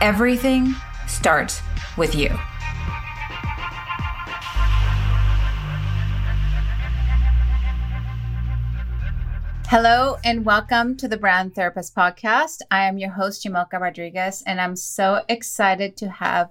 everything starts with you. Hello and welcome to the Brand Therapist Podcast. I am your host, Yamilka Rodriguez, and I'm so excited to have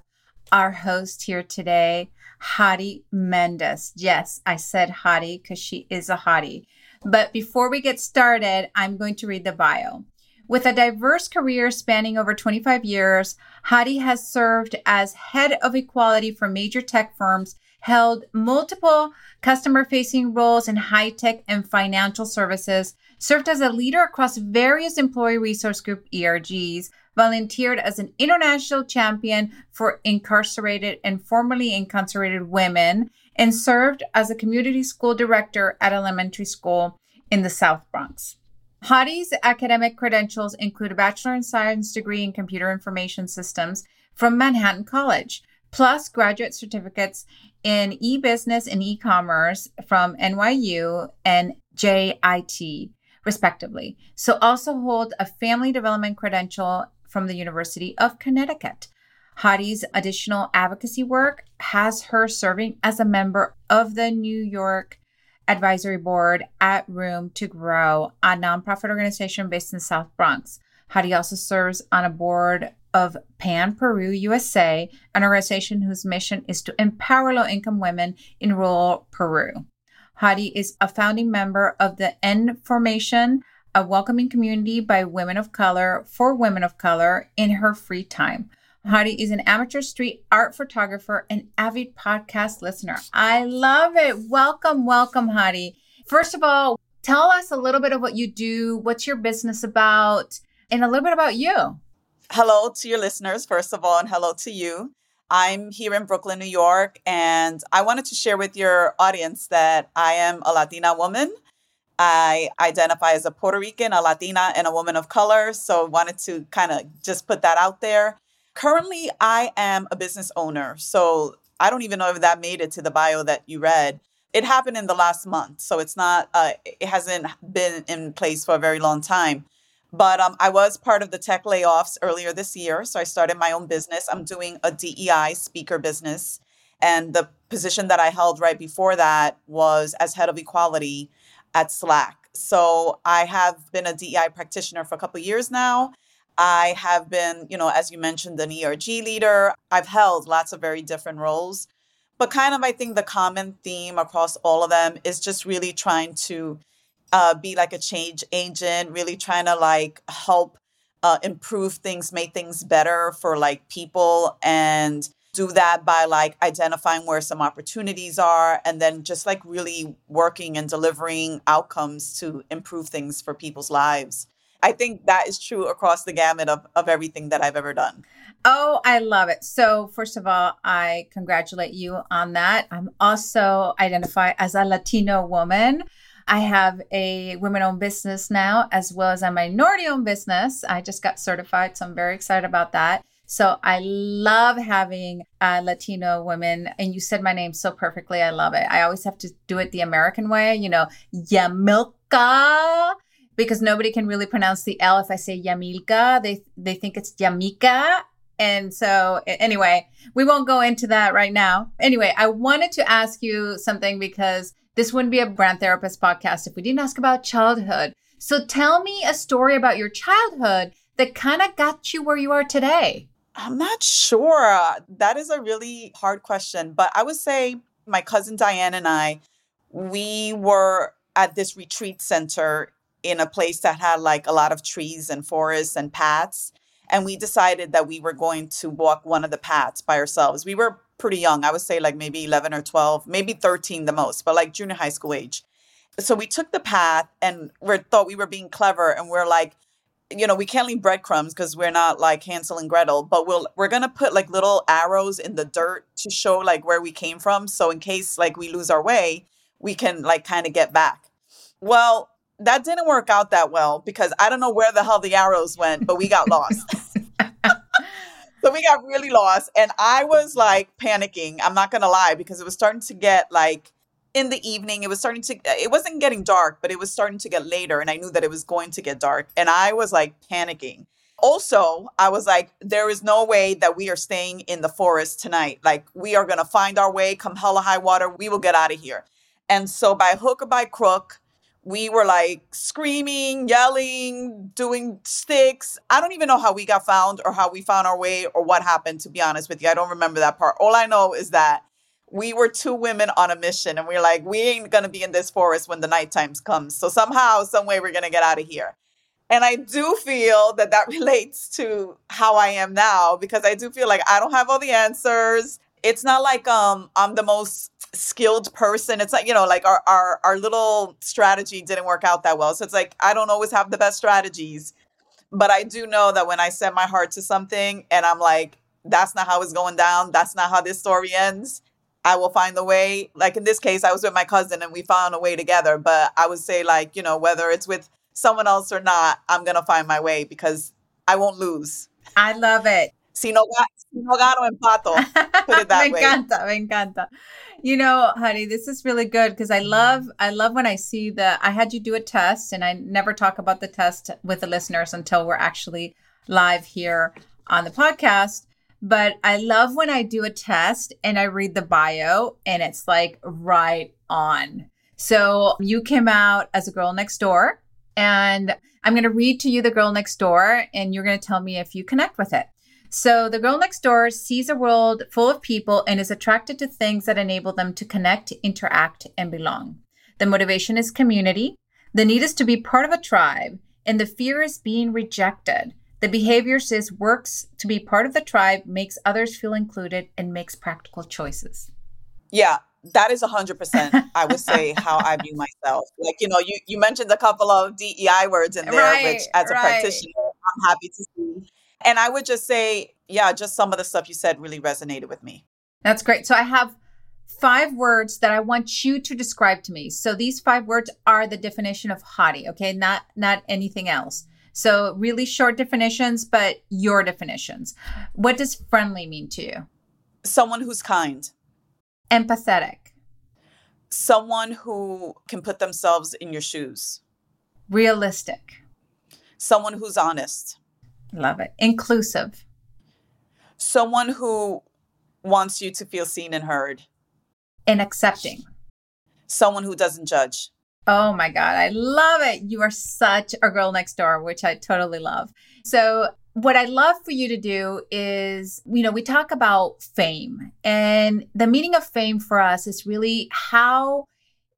our host here today, Hady Mendez. Yes, I said Hady because she is a hottie. But before we get started, I'm going to read the bio. With a diverse career spanning over 25 years, Hady has served as head of equality for major tech firms, held multiple customer facing roles in high tech and financial services, served as a leader across various employee resource group ERGs, volunteered as an international champion for incarcerated and formerly incarcerated women, and served as a community school director at elementary school in the South Bronx. Hady's academic credentials include a Bachelor in Science degree in Computer Information Systems from Manhattan College, plus graduate certificates in e-business and e-commerce from NYU and JIT, respectively. So also hold a family development credential from the University of Connecticut. Hady's additional advocacy work has her serving as a member of the New York advisory board at Room to Grow, a nonprofit organization based in South Bronx. Hady also serves on a board of Pan Peru USA, an organization whose mission is to empower low income women in rural Peru. Hady is a founding member of the N Formation, a welcoming community by women of color for women of color in her free time. Hady is an amateur street art photographer and avid podcast listener. I love it. Welcome, welcome, Hady. First of all, tell us a little bit of what you do, what's your business about, and a little bit about you. Hello to your listeners, first of all, and hello to you. I'm here in Brooklyn, New York, and I wanted to share with your audience that I am a Latina woman. I identify as a Puerto Rican, a Latina, and a woman of color. So wanted to kind of just put that out there. Currently, I am a business owner. So I don't even know if that made it to the bio that you read. It happened in the last month. So it's not, uh, it hasn't been in place for a very long time. But um, I was part of the tech layoffs earlier this year. So I started my own business. I'm doing a DEI speaker business. And the position that I held right before that was as head of equality at Slack. So I have been a DEI practitioner for a couple years now. I have been, you know, as you mentioned, an ERG leader. I've held lots of very different roles. But kind of, I think the common theme across all of them is just really trying to uh, be like a change agent, really trying to like help uh, improve things, make things better for like people and do that by like identifying where some opportunities are and then just like really working and delivering outcomes to improve things for people's lives. I think that is true across the gamut of, of everything that I've ever done. Oh, I love it. So, first of all, I congratulate you on that. I'm also identify as a Latino woman. I have a women owned business now, as well as a minority owned business. I just got certified, so I'm very excited about that. So I love having uh, Latino women. And you said my name so perfectly. I love it. I always have to do it the American way, you know, Yamilka because nobody can really pronounce the L. If I say Yamilka, they they think it's Yamika. And so anyway, we won't go into that right now. Anyway, I wanted to ask you something because this wouldn't be a brand therapist podcast if we didn't ask about childhood. So tell me a story about your childhood that kind of got you where you are today. I'm not sure. That is a really hard question, but I would say my cousin Diane and I, we were at this retreat center in a place that had like a lot of trees and forests and paths. And we decided that we were going to walk one of the paths by ourselves. We were pretty young. I would say like maybe 11 or 12, maybe 13 the most, but like junior high school age. So we took the path and we thought we were being clever and we're like, you know, we can't leave breadcrumbs because we're not like Hansel and Gretel, but we'll we're gonna put like little arrows in the dirt to show like where we came from. So in case like we lose our way, we can like kind of get back. Well, that didn't work out that well because I don't know where the hell the arrows went, but we got lost. so we got really lost and I was like panicking. I'm not gonna lie because it was starting to get like in the evening it was starting to it wasn't getting dark but it was starting to get later and i knew that it was going to get dark and i was like panicking also i was like there is no way that we are staying in the forest tonight like we are going to find our way come hella high water we will get out of here and so by hook or by crook we were like screaming yelling doing sticks i don't even know how we got found or how we found our way or what happened to be honest with you i don't remember that part all i know is that we were two women on a mission and we are like, we ain't gonna be in this forest when the night times comes. So somehow, some way we're gonna get out of here. And I do feel that that relates to how I am now because I do feel like I don't have all the answers. It's not like um I'm the most skilled person. It's like, you know, like our our our little strategy didn't work out that well. So it's like I don't always have the best strategies. But I do know that when I set my heart to something and I'm like, that's not how it's going down, that's not how this story ends I will find the way. Like in this case, I was with my cousin and we found a way together. But I would say, like, you know, whether it's with someone else or not, I'm to find my way because I won't lose. I love it. Si no, si no gano, empato. Put it that me way. encanta, me encanta. You know, honey, this is really good because I love, I love when I see the. I had you do a test, and I never talk about the test with the listeners until we're actually live here on the podcast. But I love when I do a test and I read the bio and it's like right on. So you came out as a girl next door, and I'm going to read to you the girl next door, and you're going to tell me if you connect with it. So, the girl next door sees a world full of people and is attracted to things that enable them to connect, interact, and belong. The motivation is community. The need is to be part of a tribe, and the fear is being rejected. The behavior says works to be part of the tribe, makes others feel included, and makes practical choices. Yeah, that is 100% i would say how i view myself like you know you, you mentioned a couple of dei words in there right, which as a right. practitioner i'm happy to see and i would just say yeah just some of the stuff you said really resonated with me. That's great. So i have five words that i want you to describe to me. So these five words are the definition of hottie okay? Not not anything else. So, really short definitions, but your definitions. What does friendly mean to you? Someone who's kind, empathetic, someone who can put themselves in your shoes, realistic, someone who's honest. Love it. Inclusive, someone who wants you to feel seen and heard, and accepting, someone who doesn't judge. Oh my God, I love it. You are such a girl next door, which I totally love. So, what I love for you to do is, you know, we talk about fame, and the meaning of fame for us is really how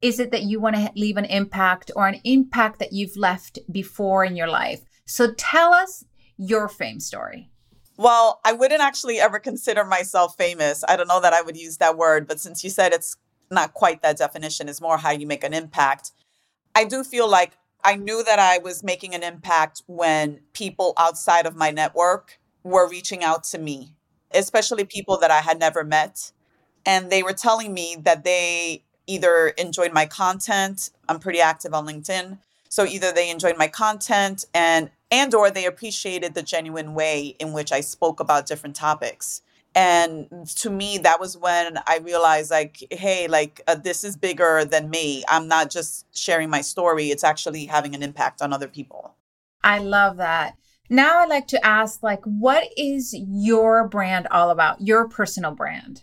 is it that you want to leave an impact or an impact that you've left before in your life? So, tell us your fame story. Well, I wouldn't actually ever consider myself famous. I don't know that I would use that word, but since you said it's not quite that definition, it's more how you make an impact. I do feel like I knew that I was making an impact when people outside of my network were reaching out to me, especially people that I had never met. And they were telling me that they either enjoyed my content, I'm pretty active on LinkedIn, so either they enjoyed my content and and or they appreciated the genuine way in which I spoke about different topics. And to me that was when i realized like hey like uh, this is bigger than me. I'm not just sharing my story. It's actually having an impact on other people. I love that. Now i'd like to ask like what is your brand all about? Your personal brand?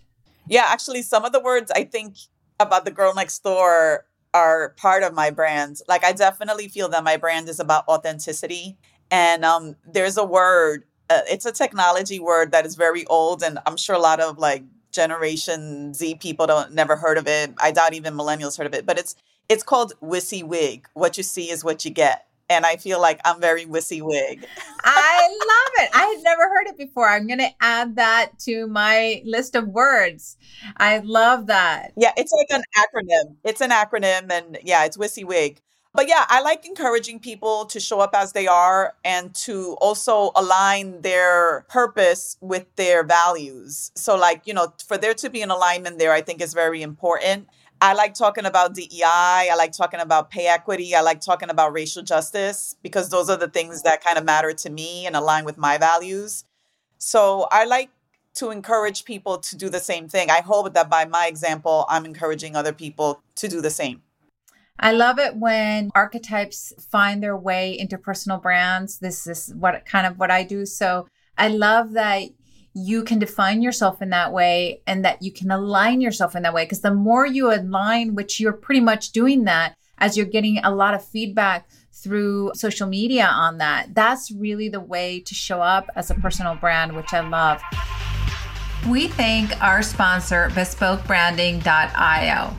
Yeah actually some of the words i think about the girl next door are part of my brand like i definitely feel that my brand is about authenticity and um, there's a word uh, it's a technology word that is very old, and I'm sure a lot of like Generation Z people don't never heard of it. I doubt even millennials heard of it, but it's it's called WYSIWYG. What you see is what you get. And I feel like I'm very WYSIWYG. I love it. I had never heard it before. I'm going to add that to my list of words. I love that. Yeah, it's like an acronym. It's an acronym. And yeah, it's WYSIWYG. But yeah, I like encouraging people to show up as they are and to also align their purpose with their values. So, like, you know, for there to be an alignment there, I think is very important. I like talking about DEI. I like talking about pay equity. I like talking about racial justice because those are the things that kind of matter to me and align with my values. So I like to encourage people to do the same thing. I hope that by my example, I'm encouraging other people to do the same. I love it when archetypes find their way into personal brands. This is what kind of what I do. So I love that you can define yourself in that way and that you can align yourself in that way. Because the more you align, which you're pretty much doing that as you're getting a lot of feedback through social media on that, that's really the way to show up as a personal brand, which I love. We thank our sponsor, BespokeBranding.io.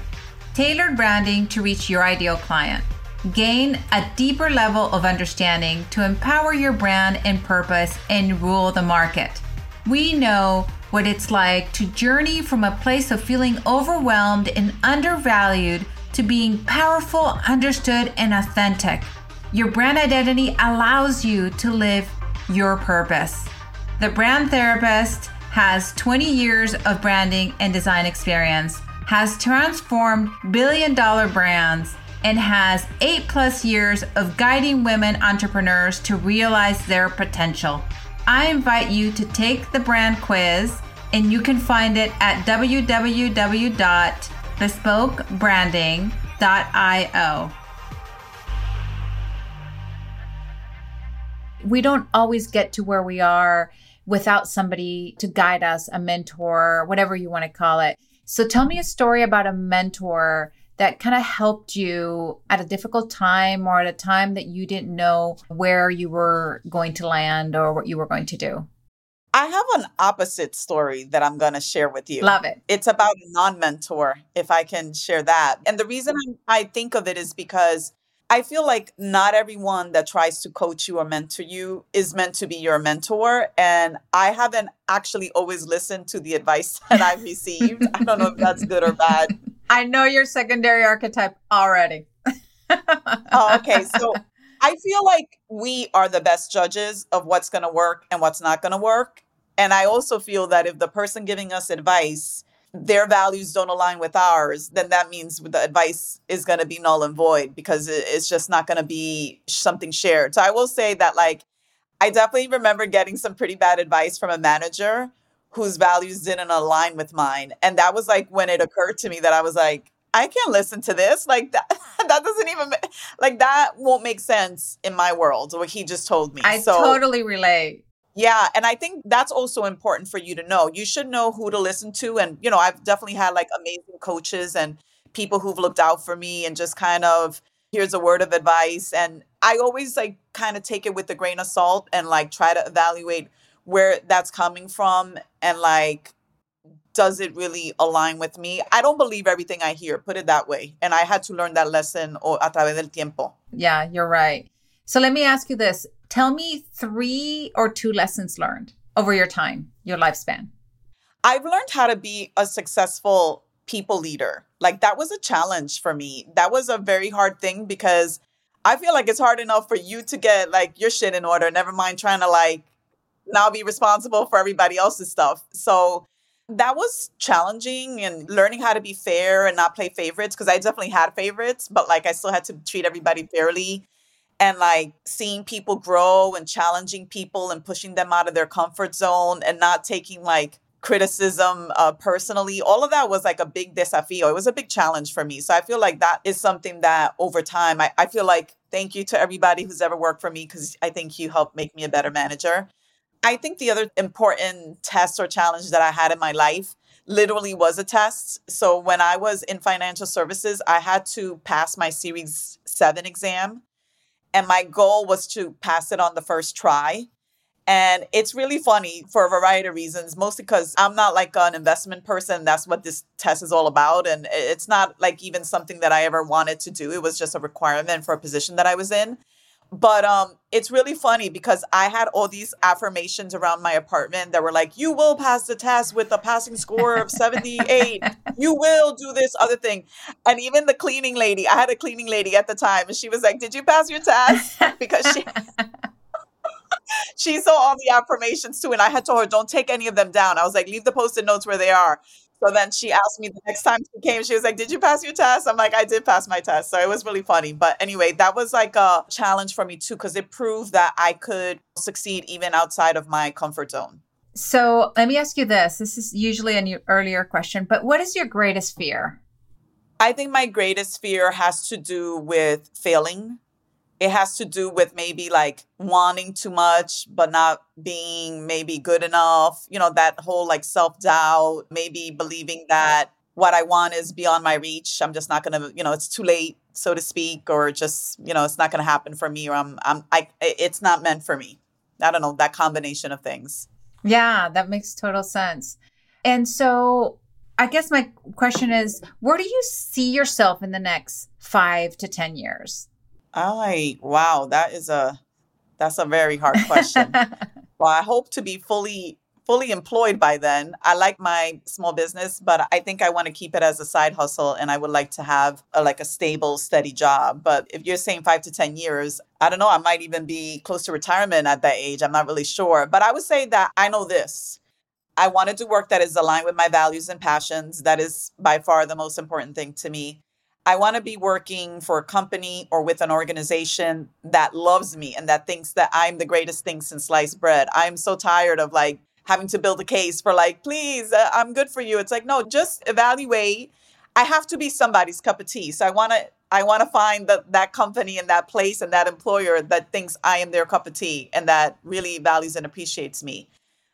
Tailored branding to reach your ideal client. Gain a deeper level of understanding to empower your brand and purpose and rule the market. We know what it's like to journey from a place of feeling overwhelmed and undervalued to being powerful, understood, and authentic. Your brand identity allows you to live your purpose. The Brand Therapist has 20 years of branding and design experience, has transformed billion dollar brands, and has eight plus years of guiding women entrepreneurs to realize their potential. I invite you to take the brand quiz, and you can find it at www.bespokebranding.io. We don't always get to where we are without somebody to guide us, a mentor, whatever you want to call it. So tell me a story about a mentor that kind of helped you at a difficult time or at a time that you didn't know where you were going to land or what you were going to do? I have an opposite story that I'm going to share with you. Love it. It's about a non mentor, if I can share that. And the reason I think of it is because I feel like not everyone that tries to coach you or mentor you is meant to be your mentor. And I haven't actually always listened to the advice that I've received. I don't know if that's good or bad. I know your secondary archetype already. oh, okay. So I feel like we are the best judges of what's going to work and what's not going to work. And I also feel that if the person giving us advice their values don't align with ours, then that means the advice is going to be null and void because it's just not going to be something shared. So I will say that, like, I definitely remember getting some pretty bad advice from a manager whose values didn't align with mine. And that was like when it occurred to me that I was like, I can't listen to this. Like that, that doesn't even like that won't make sense in my world. What he just told me. I so, totally relate. Yeah, and I think that's also important for you to know. You should know who to listen to and you know, I've definitely had like amazing coaches and people who've looked out for me and just kind of here's a word of advice and I always like kind of take it with a grain of salt and like try to evaluate where that's coming from and like does it really align with me? I don't believe everything I hear, put it that way. And I had to learn that lesson a través del tiempo. Yeah, you're right. So let me ask you this. Tell me three or two lessons learned over your time, your lifespan. I've learned how to be a successful people leader. Like that was a challenge for me. That was a very hard thing because I feel like it's hard enough for you to get like your shit in order, never mind trying to like now be responsible for everybody else's stuff. So that was challenging and learning how to be fair and not play favorites because I definitely had favorites, but like I still had to treat everybody fairly. And like seeing people grow and challenging people and pushing them out of their comfort zone and not taking like criticism uh, personally all of that was like a big desafio it was a big challenge for me. So i feel like that is something that over time i, I feel like thank you to everybody who's ever worked for me because i think you helped make me a better manager i think the other important test or challenge that i had in my life literally was a test so when i was in financial services i had to pass my series 7 exam and my goal was to pass it on the first try. And it's really funny for a variety of reasons, mostly because I'm not like an investment person. That's what this test is all about. And it's not like even something that I ever wanted to do. It was just a requirement for a position that I was in. But um, it's really funny because I had all these affirmations around my apartment that were like, "You will pass the test with a passing score of seventy eight. you will do this other thing." And even the cleaning lady, I had a cleaning lady at the time, and she was like, "Did you pass your test?" Because she she saw all the affirmations too, and I had told her, "Don't take any of them down." I was like, "Leave the post-it notes where they are." So then she asked me the next time she came, she was like, Did you pass your test? I'm like, I did pass my test. So it was really funny. But anyway, that was like a challenge for me too, because it proved that I could succeed even outside of my comfort zone. So let me ask you this. This is usually an earlier question, but what is your greatest fear? I think my greatest fear has to do with failing it has to do with maybe like wanting too much but not being maybe good enough you know that whole like self-doubt maybe believing that what i want is beyond my reach. I'm just not gonna you know it's too late so to speak or just you know it's not gonna happen for me or i'm i'm i it's not meant for me. I don't know that combination of things. Yeah that makes total sense. And so i guess my question is where do you see yourself in the next five to ten years I like, wow, that is a that's a very hard question. well, I hope to be fully fully employed by then. I like my small business, but I think I want to keep it as a side hustle and I would like to have a, like a stable, steady job. But if you're saying 5 to 10 years, I don't know, I might even be close to retirement at that age. I'm not really sure, but I would say that I know this. I want to do work that is aligned with my values and passions. That is by far the most important thing to me. I want to be working for a company or with an organization that loves me and that thinks that I'm the greatest thing since sliced bread. I'm so tired of like having to build a case for like, please, uh, I'm good for you. It's like, no, just evaluate. I have to be somebody's cup of tea. So I want to I want to find that that company and that place and that employer that thinks I am their cup of tea and that really values and appreciates me.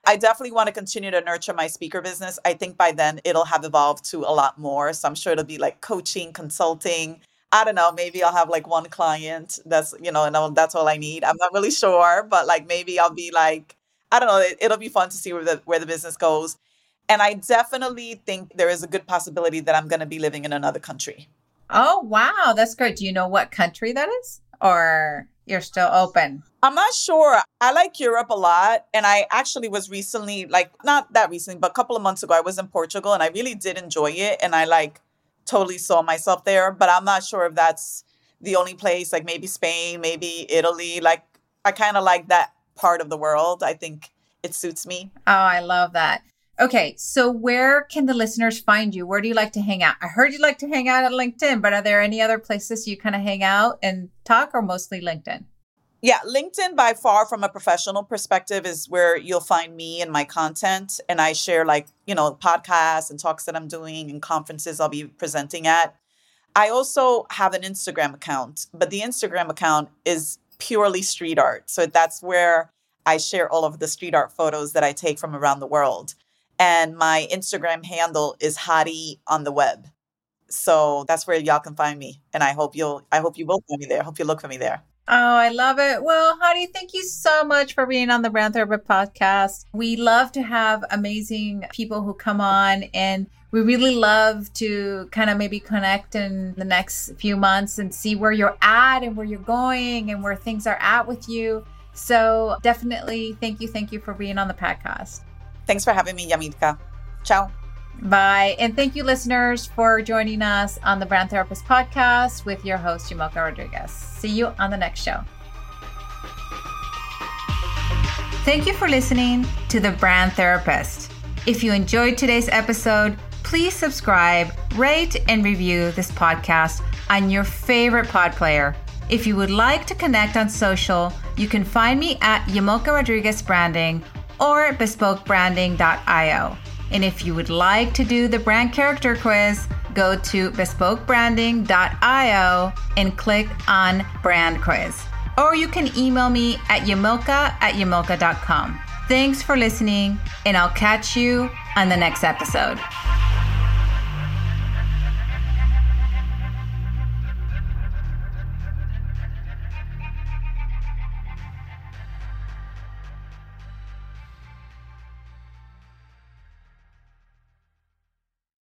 I definitely want to continue to nurture my speaker business. I think by then it'll have evolved to a lot more. So I'm sure it'll be like coaching, consulting. I don't know, maybe I'll have like one client that's, you know, and that's all I need. I'm not really sure, but like maybe I'll be like, I don't know, it, will be fun to see where the where the business goes. And I definitely think there is a good possibility that I'm going to be living in another country. Oh, wow, that's great. Do you know what country that is? Or you're still open? I'm not sure. I like Europe a lot. And I actually was recently, like, not that recently, but a couple of months ago, I was in Portugal and I really did enjoy it. And I like totally saw myself there. But I'm not sure if that's the only place, like maybe Spain, maybe Italy. Like, I kind of like that part of the world. I think it suits me. Oh, I love that. Okay, so where can the listeners find you? Where do you like to hang out? I heard you like to hang out at LinkedIn, but are there any other places you kind of hang out and talk or mostly LinkedIn? Yeah, LinkedIn by far from a professional perspective is where you'll find me and my content. And I share like, you know, podcasts and talks that I'm doing and conferences I'll be presenting at. I also have an Instagram account, but the Instagram account is purely street art. So that's where I share all of the street art photos that I take from around the world and my Instagram handle is Hady on the web. So that's where y'all can find me. And I hope you'll I hope you will find me there. I hope you look for me there. Oh, I love it. Well, Hady, thank you so much for being on the Brand Therapist podcast. We love to have amazing people who come on and we really love to kind of maybe connect in the next few months and see where you're at and where you're going and where things are at with you. So definitely thank you. Thank you for being on the podcast. Thanks for having me, Yamilka. Ciao. Bye. And thank you, listeners, for joining us on the Brand Therapist podcast with your host, Yamilka Rodriguez. See you on the next show. Thank you for listening to The Brand Therapist. If you enjoyed today's episode, please subscribe, rate, and review this podcast on your favorite pod player. If you would like to connect on social, you can find me at Yamilka Rodriguez Branding or bespokebranding.io. And if you would like to do the brand character quiz, go to bespokebranding.io and click on brand quiz. Or you can email me at yamilka at yamilka.com. Thanks for listening, and I'll catch you on the next episode.